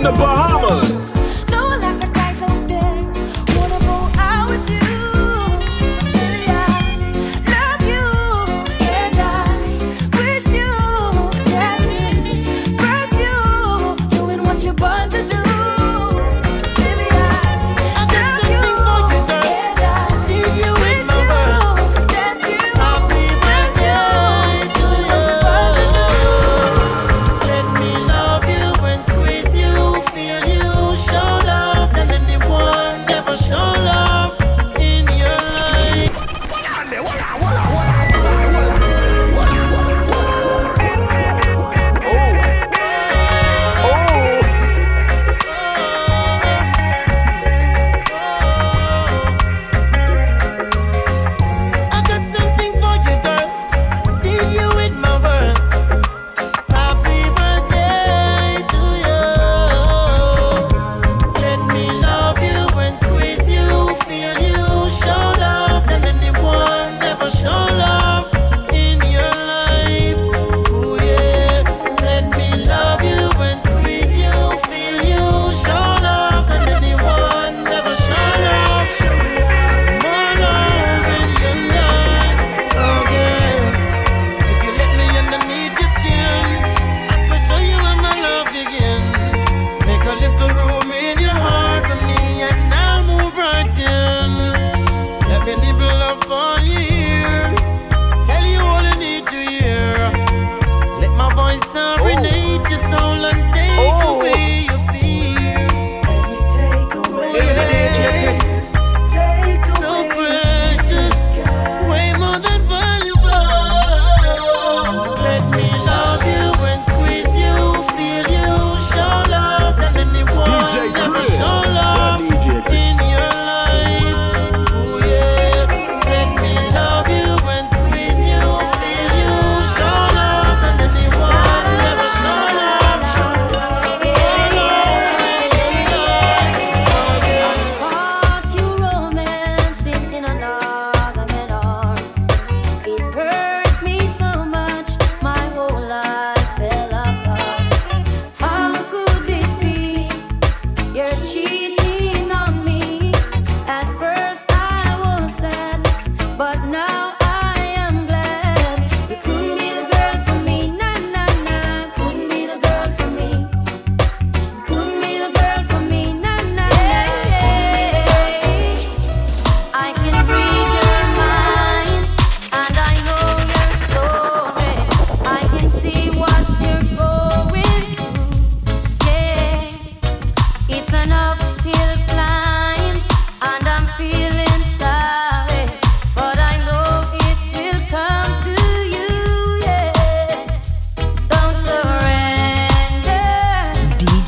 in the Bahamas.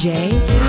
DJ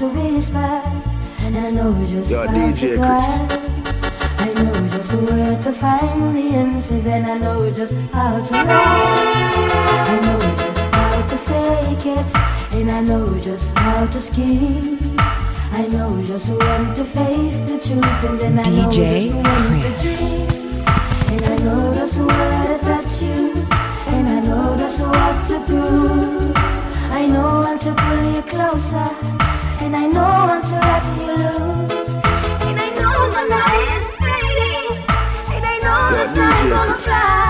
to be. And I know just Yo, DJ to Chris. I know just where to find the answers, and I know just how to lie. I know just how to fake it, and I know just how to scheme. I know just when to face the truth, and then I DJ know just when Chris. to dream. And I know just where to touch you, and I know just what to prove. I know when to pull you closer. DJ Kutz.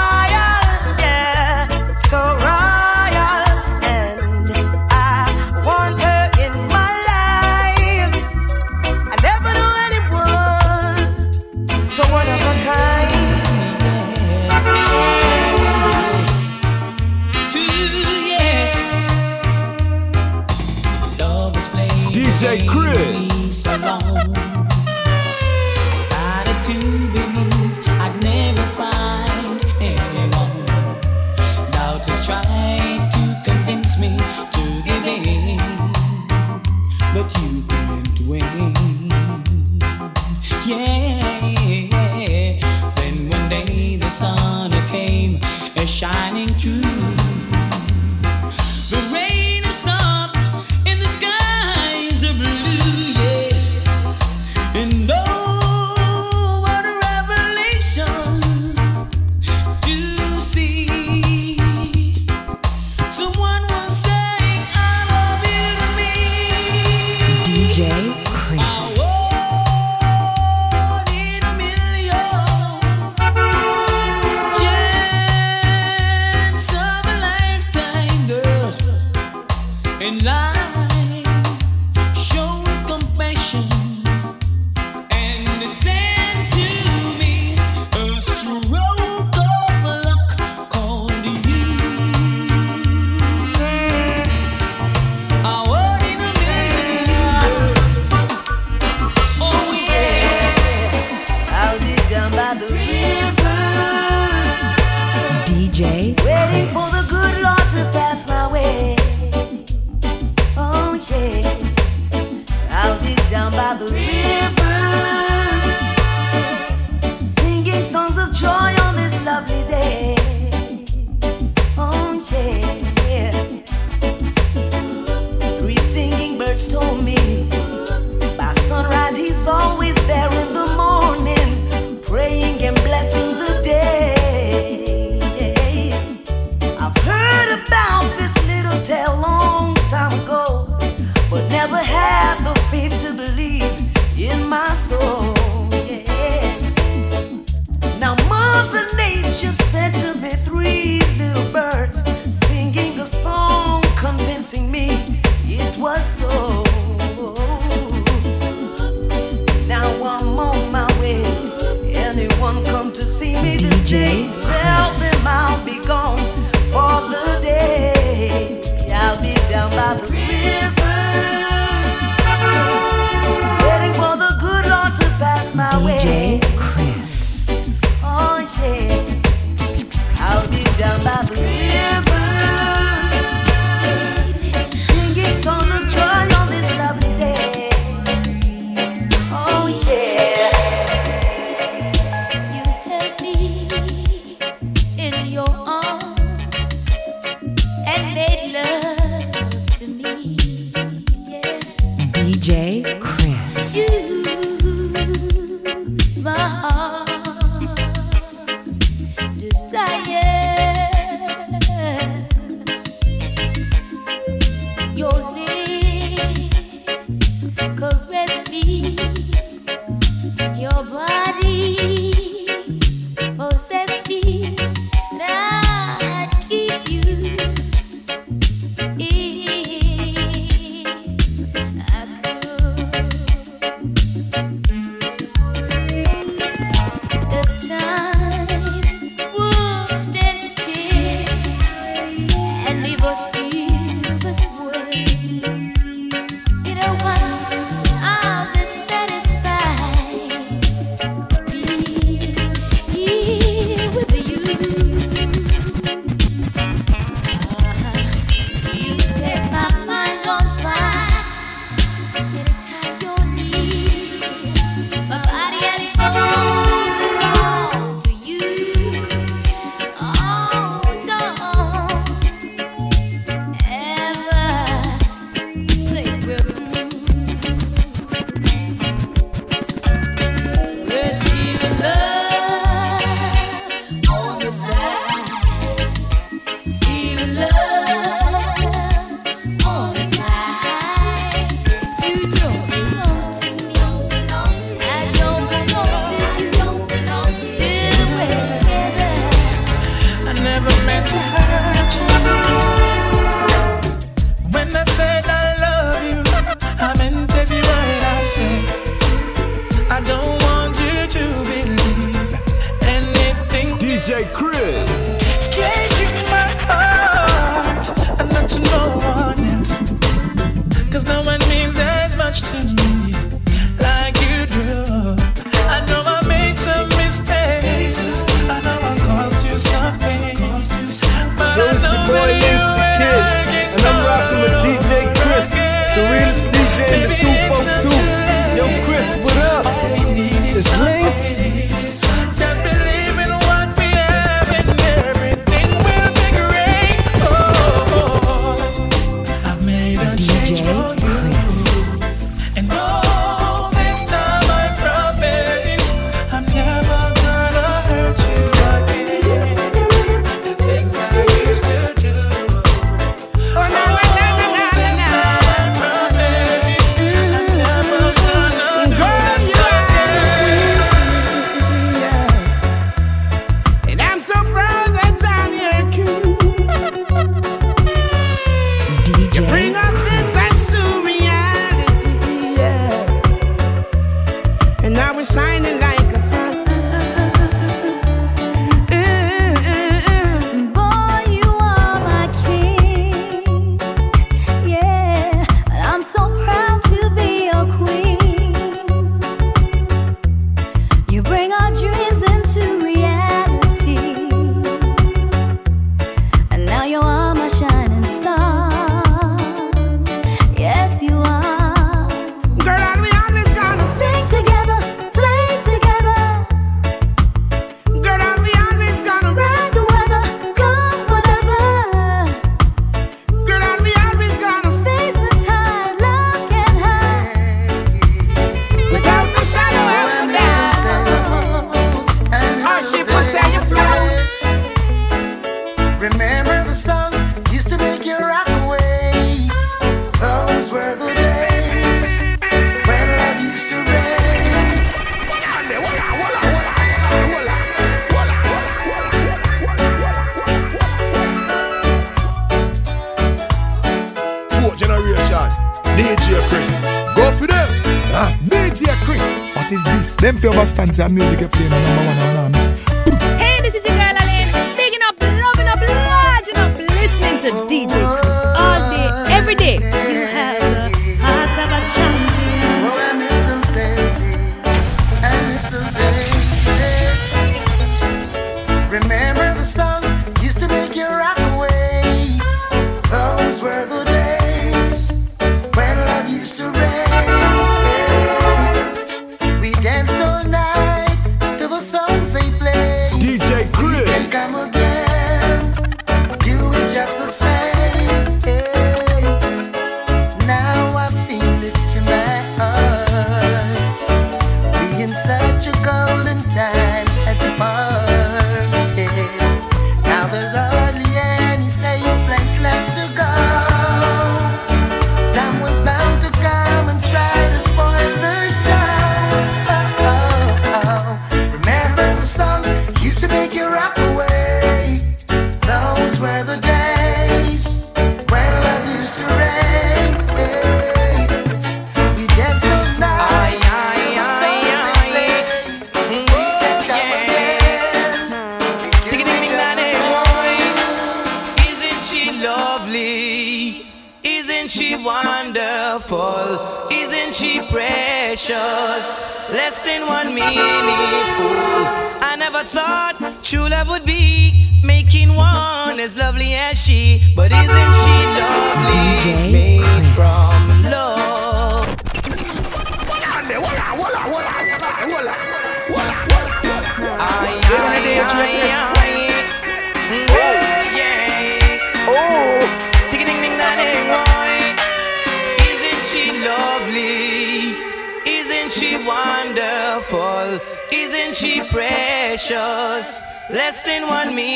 constant music playing.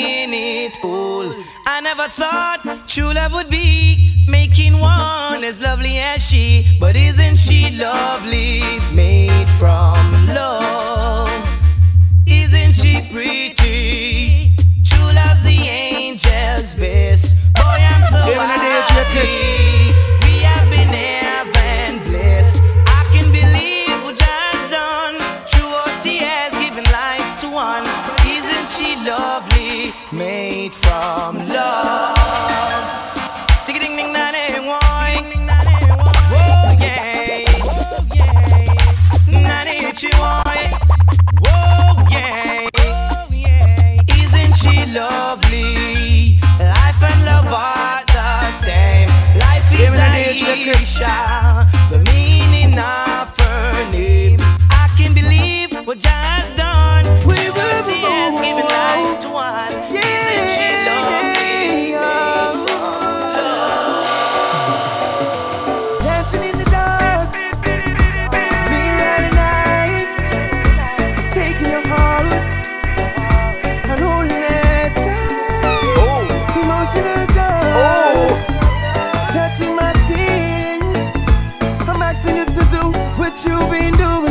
in it all. I never thought true love would be making one as lovely as she. But isn't she lovely? Made from love. Isn't she pretty? True love's the angel's best. Boy, I'm so happy. made from love. Ding ding ding na na one. Whoa yeah, oh yeah, na na chi one. Whoa yeah, oh yeah, isn't she lovely? Life and love are the same. Life is Give me an Aisha, the meaning of her name. I can believe what John. do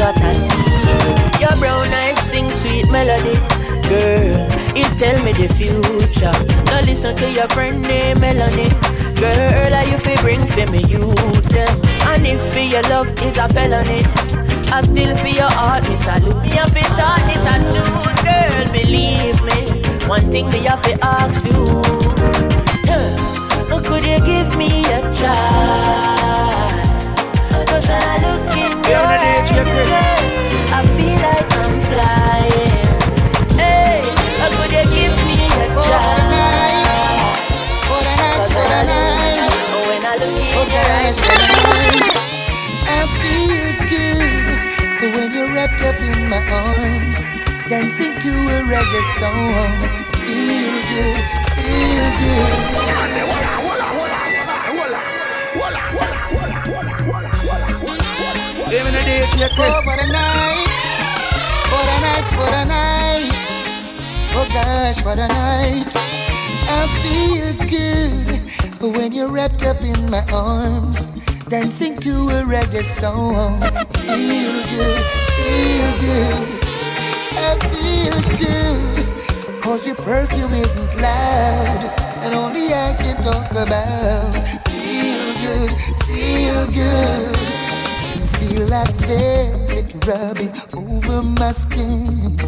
see. Your brown eyes sing sweet melody, girl. It tell me the future. Now listen to your friend named Melanie. Girl, are you fi bring for me youth? And if for your love is a felony, I still for your heart, me salute. Me have to thought it a tune, girl. Believe me, one thing me dancing to a reggae song. Feel good, feel good. Give me the DJ Chris. Oh, what a night, what a night, what a night. Oh gosh, what a night. I feel good when you're wrapped up in my arms, dancing to a reggae song. Feel good, feel good. Feel good. Cause your perfume isn't loud, and only I can talk about. Feel good, feel good. You feel like velvet rubbing over my skin.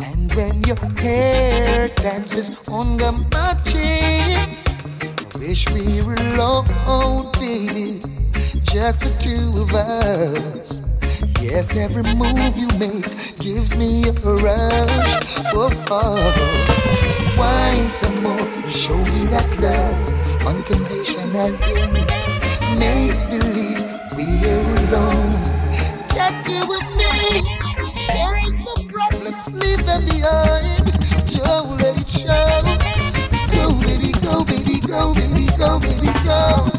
And when your hair dances on my chin, I wish we were alone, baby. Just the two of us. Yes, every move you make gives me a rush. Oh, oh. wine some more, show me that love unconditionally. Make believe we're alone, just you and me. There ain't problems, leave them behind. Don't let it show. Go, baby, go, baby, go, baby, go, baby, go.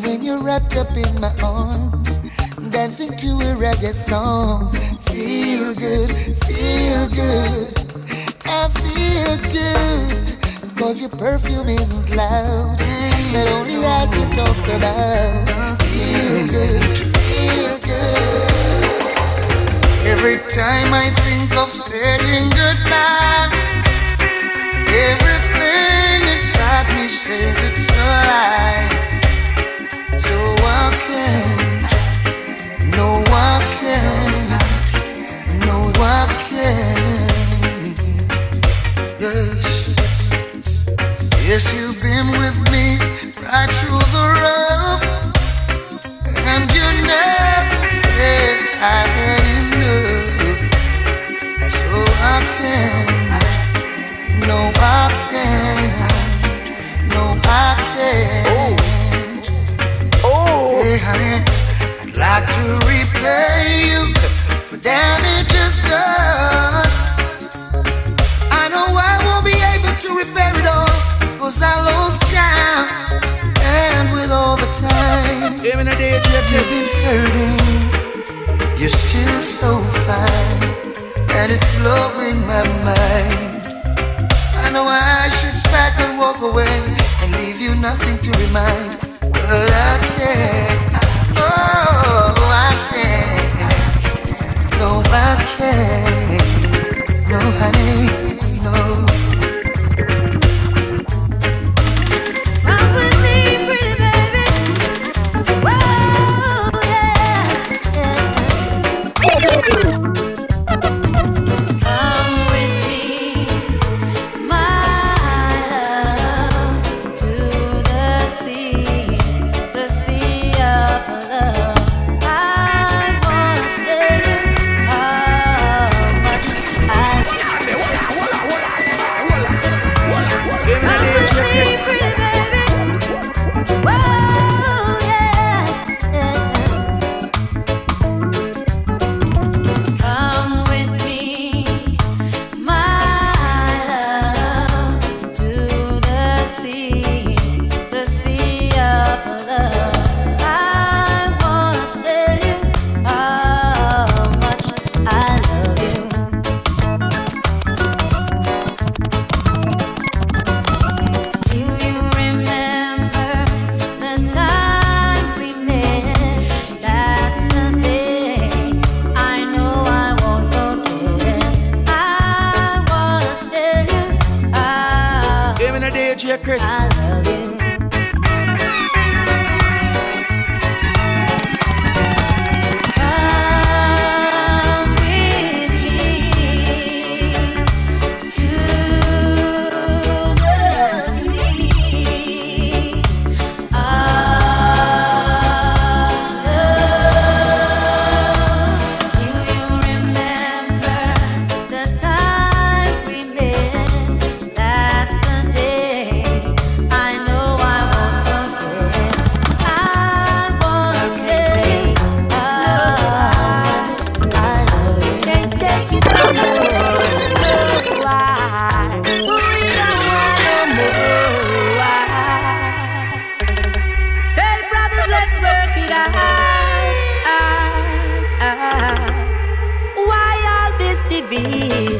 When you're wrapped up in my arms, dancing to a reggae song. Feel good, feel good. I feel good cause your perfume isn't loud. That only I can talk about. Feel good, feel good. Every time I think of saying goodbye, everything inside me says it's a through the rough, and you never said I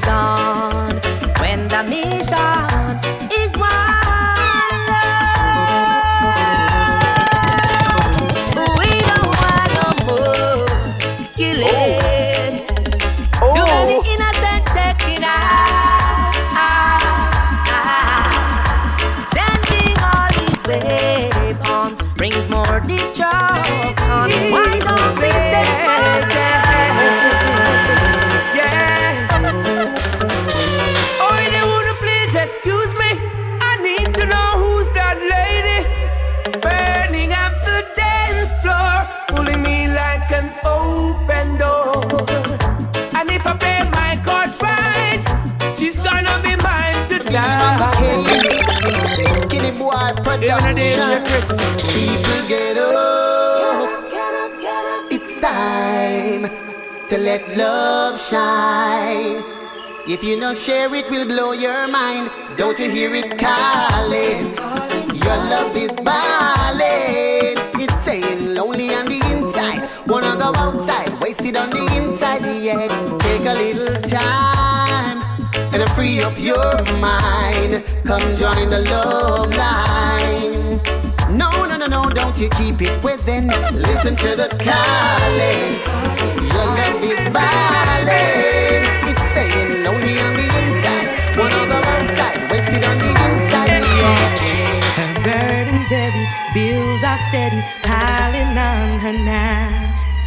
division Skinny boy Even a DJ production. Chris. People get up. It's time to let love shine. If you don't share it, will blow your mind. Don't you hear it calling? Your love is balling. It's saying lonely on the inside. Wanna go outside, wasted on the inside. Yeah, take a little time free up your mind. Come join the love line. No, no, no, no, don't you keep it within. Listen to the calling. Your love is balling. It's saying lonely on the inside. Wanna go outside, wasted on the inside. Her burden's heavy, bills are steady, piling on her now.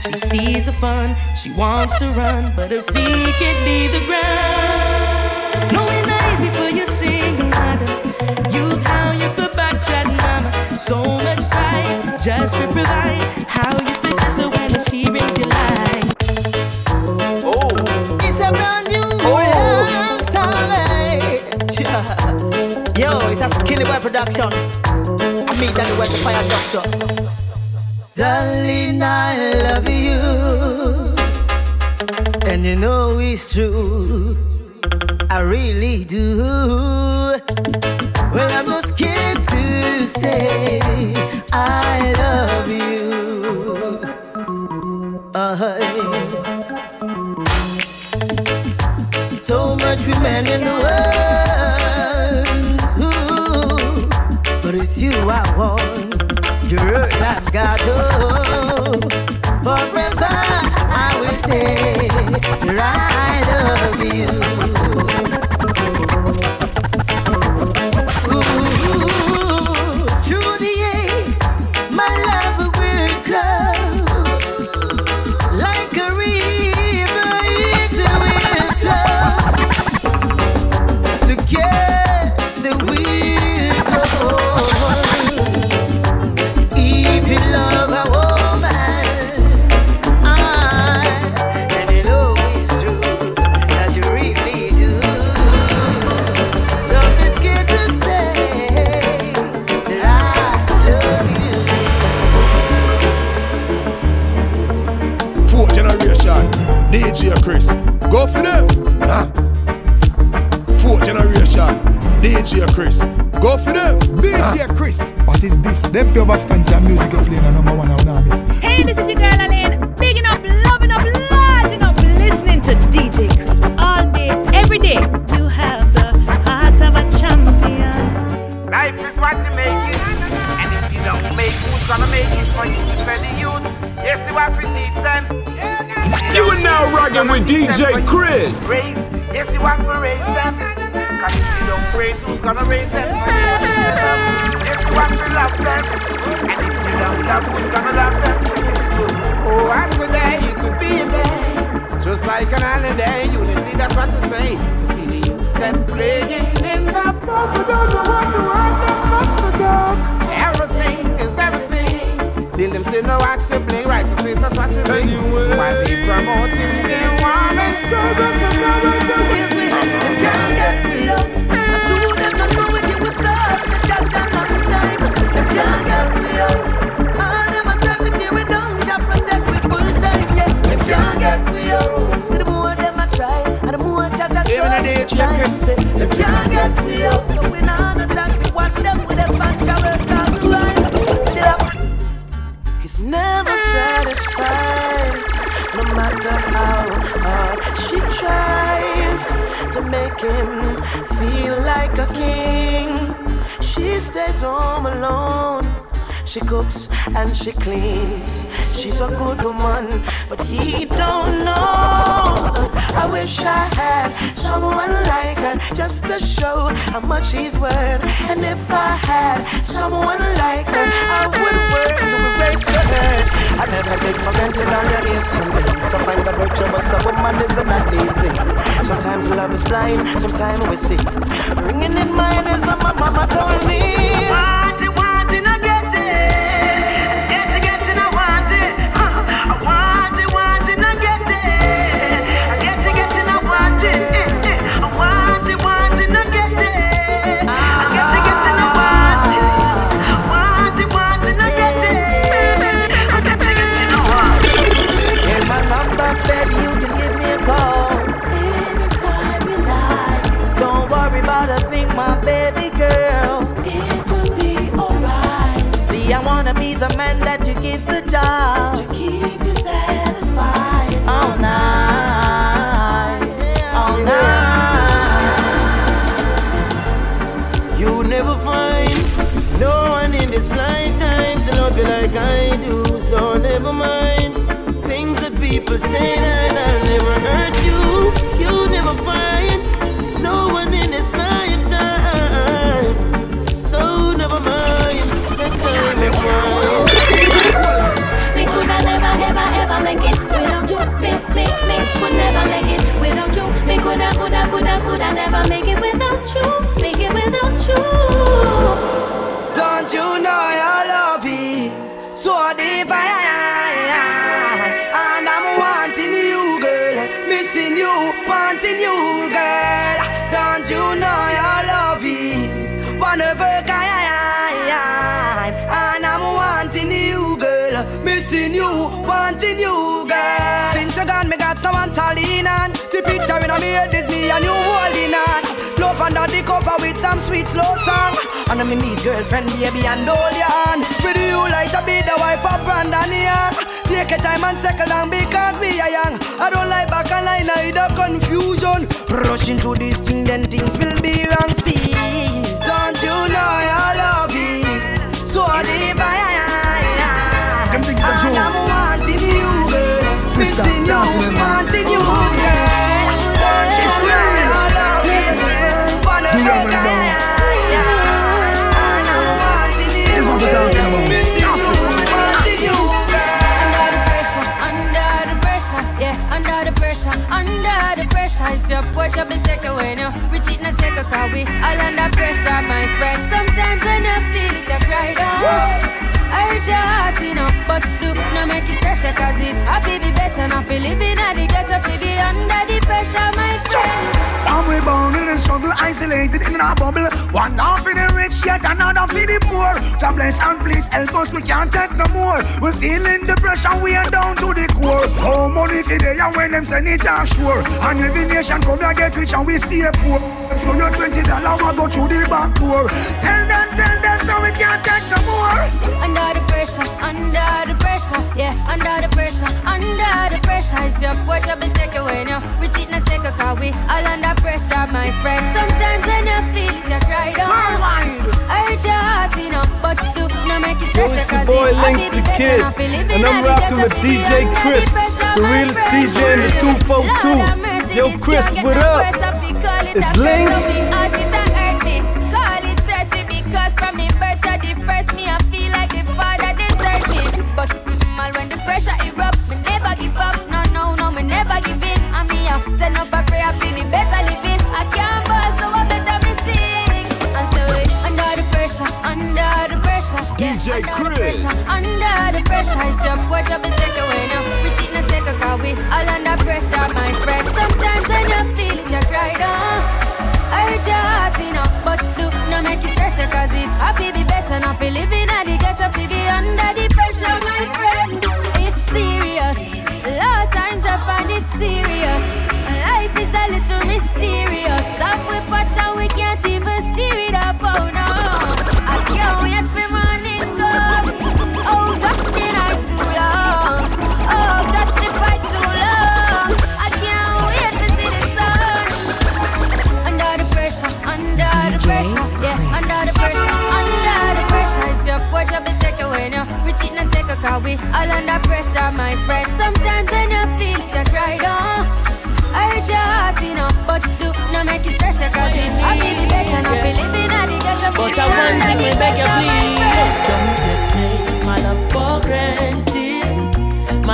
She sees the fun, she wants to run, but her feet can't leave the ground. So much strife just to provide how you feel just so when she brings you life. Oh, it's a brand new oh. love song. Yo, it's a Skilly Boy production. I meet Danny West, the fire doctor. Darling, I love you. And you know it's true. I really do. Say I love you. Uh, so much women in the world. Ooh, but it's you I want. Them. Cause if you young race, who's gonna raise them? If you want to love them, and if you don't love, who's gonna love them? Oh, and today it could be a day, just like an holiday. Unity, that's what to say. To see the youths them playing in the pub, we don't know what to want them up to dog. Everything is everything. Till them say no watch them play righteousness, that's what we mean. While they promoting their warm and so does the. Can't no matter how hard she tries to make him feel like a king. She stays home alone. She cooks and she cleans. She's a good woman, but he don't know. I wish I had someone like her just to show how much he's worth. And if I had someone like her, I would work to erase the hurt. I never take for granted all you give to me. To find the virtuous a woman isn't easy. Sometimes love is blind, sometimes we see. Bringing in mind is what my mama told me. Man that you give the job. to keep you satisfied. all night, all night. You never find no one in this lifetime to love you like I do. So never mind things that people say that I'll never hurt you. You never find never make sweet slow song. And I'm in his girlfriend, baby, and hold your hand With you like to be the wife of Brandon Young. Take your time and settle down because we are young. I don't like back and line, I the confusion. Rush into this thing, then things will be wrong still If your porch up and take away now, we cheat na second cause we all under pressure, my friend. Sometimes when I feel it, oh, I cry down. I hurt your heart, you know, but do not make it stress cause it I feel be better, not feel living at the ghetto, feel be isolated in our bubble. One half for the rich, yet another for the poor. God bless and please help us, we can't take no more. We're feeling the pressure, we are down to the core. How money for they and when them send it offshore. And every nation come here get rich and we stay poor. So your twenty dollar will go through the back door. Tell them, tell them, so we can't take no more. Yeah, under the pressure, under the pressure. If your porch up and take away now, we cheat na second cause we all under pressure, my friend. Sometimes when you feel it, you cry down. I hurt your heart, you know, but do not make it Yo, stress it's you, your 'cause boy it- I Links feel the better, Kid, not feel living and I'm at the rocking ghetto, with feel be DJ under the Chris, pressure, the my realest friend. DJ in the Lord have 242. mercy, Yo, this Chris, girl get what the up? pressure, fi call it It's a Links. DJ under the Chris. pressure, Under the pressure, it's your boy job is take away now. We cheat no second, cause we all under pressure, my friend. Sometimes when you feel it, you cry down. I hurt your heart, you know, but do not make it stress cause it happy be better, not be living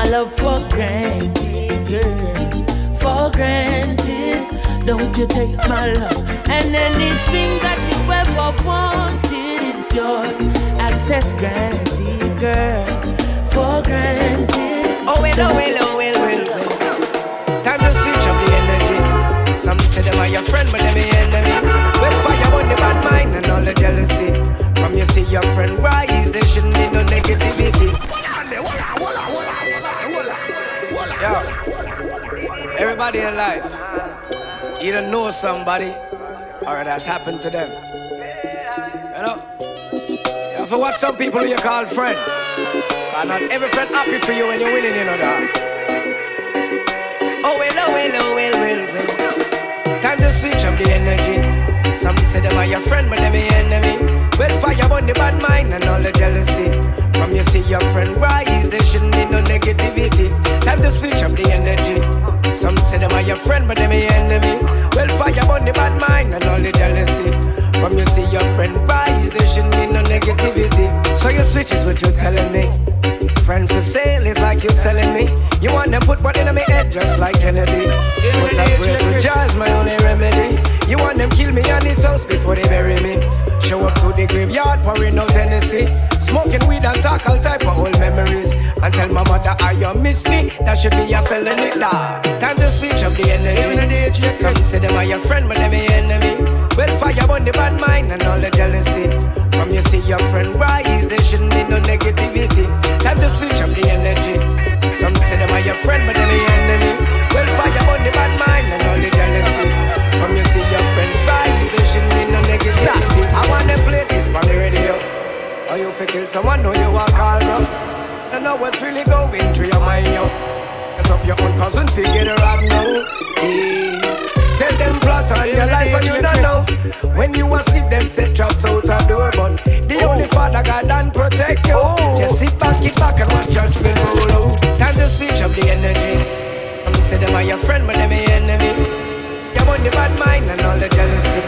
love for granted, girl For granted Don't you take my love And anything that you ever wanted It's yours Access granted, girl For granted Oh, well, oh, well, oh, well, well, well. Time to switch up the energy. Some say them are your friend, but them your enemy. Well, fire on the bad mind and all the jealousy. From you see your friend rise, there shouldn't be no negativity. Everybody in life either know somebody or it has happened to them. You know? You have to watch some people you call friend. And not every friend happy for you when you're winning, you know that. Oh well, oh well, oh well, well, well. Time to switch up the energy. Some say them are your friend, but them your enemy. Well, fire on the bad mind and all the jealousy. From you see your friend rise, there shouldn't be no negativity. Time to switch up the energy. Some say them are your friend, but them your enemy. Well, fire on the bad mind and all the jealousy. From you see your friend rise, there shouldn't be no negativity. So you switch is what you're telling me. Friend for sale is like you're selling me. You want them put what in my head just like Kennedy. But I pray to judge my only remedy. You want them kill me on this house before they bury me. Show up to the graveyard pouring out Tennessee. Smoking weed and talk all type of old memories. And tell my mother I you miss me. That should be a felony. Nah. Time to switch up the energy. Some say them are your friend, but them your enemy. Well, fire on the bad mind and all the jealousy. From you see your friend rise, there shouldn't be no negativity. Time to switch up the energy. Some say them are your friend, but them your enemy. Well, fire on the bad mind and all the jealousy. From you see your friend rise, there shouldn't be no negativity. I wanna play this on the radio. How you fi kill someone, know you are call bro. I know what's really going through your mind, yo. Get up your own cousin, figure it out now. Yeah. Sell them plot on your life and you don't know. When you asleep, them set traps out a door, but the oh. only father God and protect you. Oh. Just sit back, kick back and watch judgment roll out. Oh. Time to switch up the energy. I'm say them are your friend, but them your enemy. You want the bad mind and all the jealousy.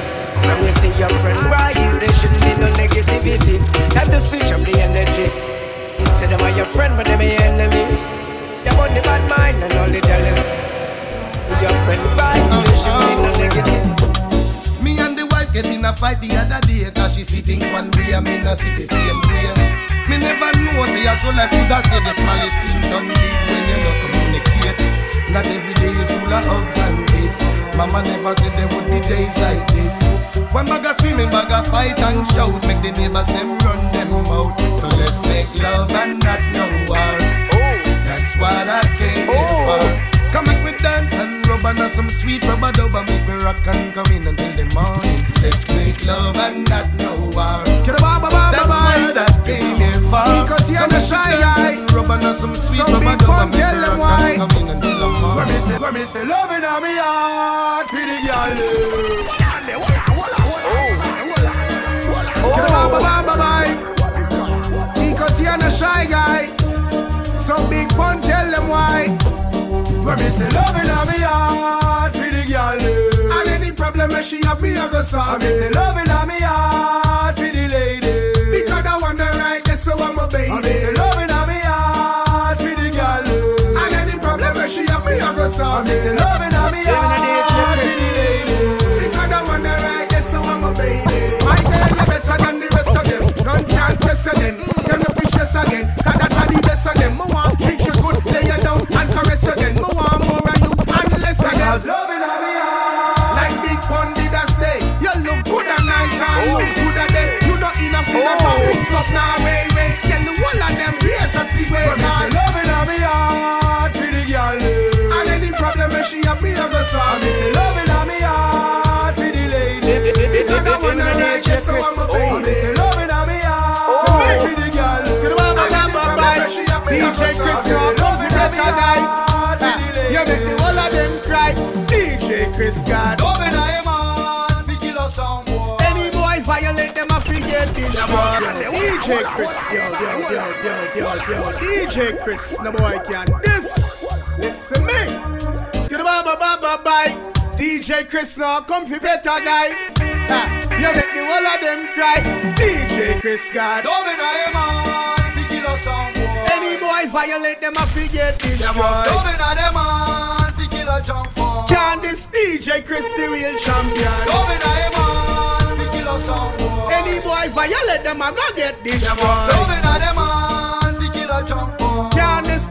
When you see your friend rise, there shouldn't be no negativity. Time to switch up the energy. Say them are your friend, but them your enemy. You want the bad mind and all the jealousy. Your friend rise, there shouldn't be no negativity. Me and the wife get in a fight the other day Cause she see things one way and me not see the same way Me never know say as so life could have stay the smallest thing done big when you don't communicate Not every day is full of hugs and kiss Mama never said there would be days like this When bag a screaming, bag a fight and shout Make the neighbors them run them out So let's make love and not no war That's what I came here for Come make we dance and rub on some sweet rubber dub and make we rock and come in until the morning. Let's make love and not no war. That's what I came here for. Because you're Come the make we shy dance guy. and rub on some sweet rubber dub and make we rock and come in until the When me say, when me say, love in me heart for the girl. Skid bye bye bye bye. Because you're the shy guy. Some big pun tell them why. When me say love in me heart for the girl. And any problem that she have me, I go solve. Me say love in me heart for the lady. Because I want the right, that's so I'm a baby. Me say love song. But it's loving on me heart. The other right so I'm a baby. My girl, better than the rest of them. Can test. Them be stress again. Cause that's the best of them. DJ Chris, yo, yo, yo, yo, yo, yo. DJ Chris, no boy can this. Listen me. Skid ba ba ba ba bye. DJ Chris, now come for better guy. Ah, you make the whole of them cry. DJ Chris, God. Loving of him heart fi kill us some boy Any boy violate them, I forget this Them one. a loving of them heart fi kill a jump on Can this DJ Chris the real champion? Loving of him heart fi kill us some boy Any boy violate them, I go get this one. loving them heart fi kill jump on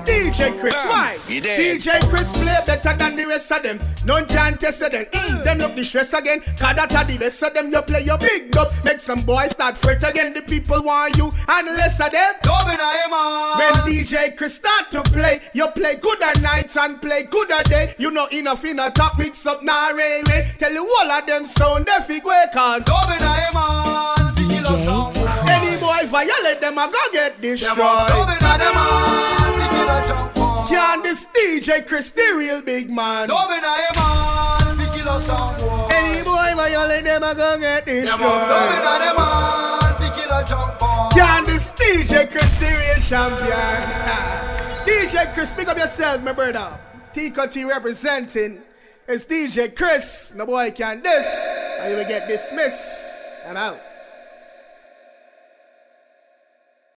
DJ Chris? Why? DJ Chris play better than the rest of them. None can test them. Mm, them look the stress again. Cause that are the best of them. You play your big up. Make some boys start fret again. The people want you and less of them. Loving of him When DJ Chris start to play, you play good at nights and play good at day. You know enough in a top mix up now, railway. Tell you all of them sound they fig cause Loving of him heart fi kill us some boy any boy violate them, I go get destroyed. Them a loving of them heart fi kill a jump on Can this DJ Chris the real big man? Loving of him heart fi kill us some boy Any boy violate them, I go get Them a destroyed. loving of them heart fi kill a jump on Can this DJ Chris the real champion? DJ Chris, pick up yourself, my brother. Tico T representing. It's DJ Chris. No boy can this. And you will get dismissed. I'm out.